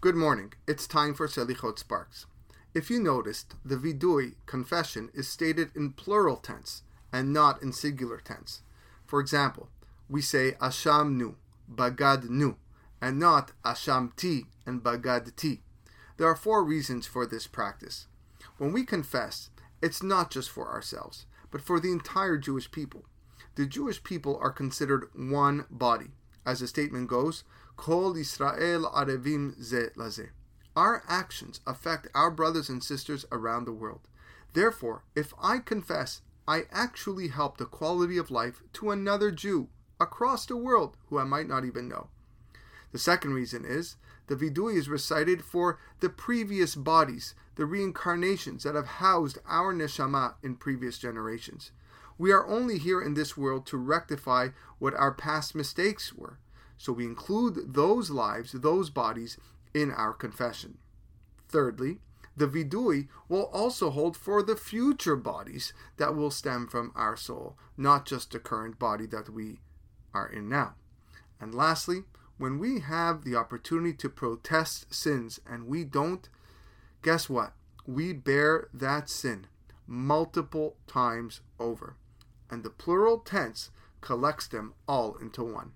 Good morning. It's time for Selichot Sparks. If you noticed, the vidui confession is stated in plural tense and not in singular tense. For example, we say asham nu, bagad nu, and not asham ti and bagad ti. There are four reasons for this practice. When we confess, it's not just for ourselves, but for the entire Jewish people. The Jewish people are considered one body. As the statement goes, Kol Israel Arevim Ze Laze. Our actions affect our brothers and sisters around the world. Therefore, if I confess, I actually help the quality of life to another Jew across the world who I might not even know. The second reason is the Vidui is recited for the previous bodies, the reincarnations that have housed our neshama in previous generations. We are only here in this world to rectify what our past mistakes were. So we include those lives, those bodies, in our confession. Thirdly, the vidui will also hold for the future bodies that will stem from our soul, not just the current body that we are in now. And lastly, when we have the opportunity to protest sins and we don't, guess what? We bear that sin multiple times over. And the plural tense collects them all into one.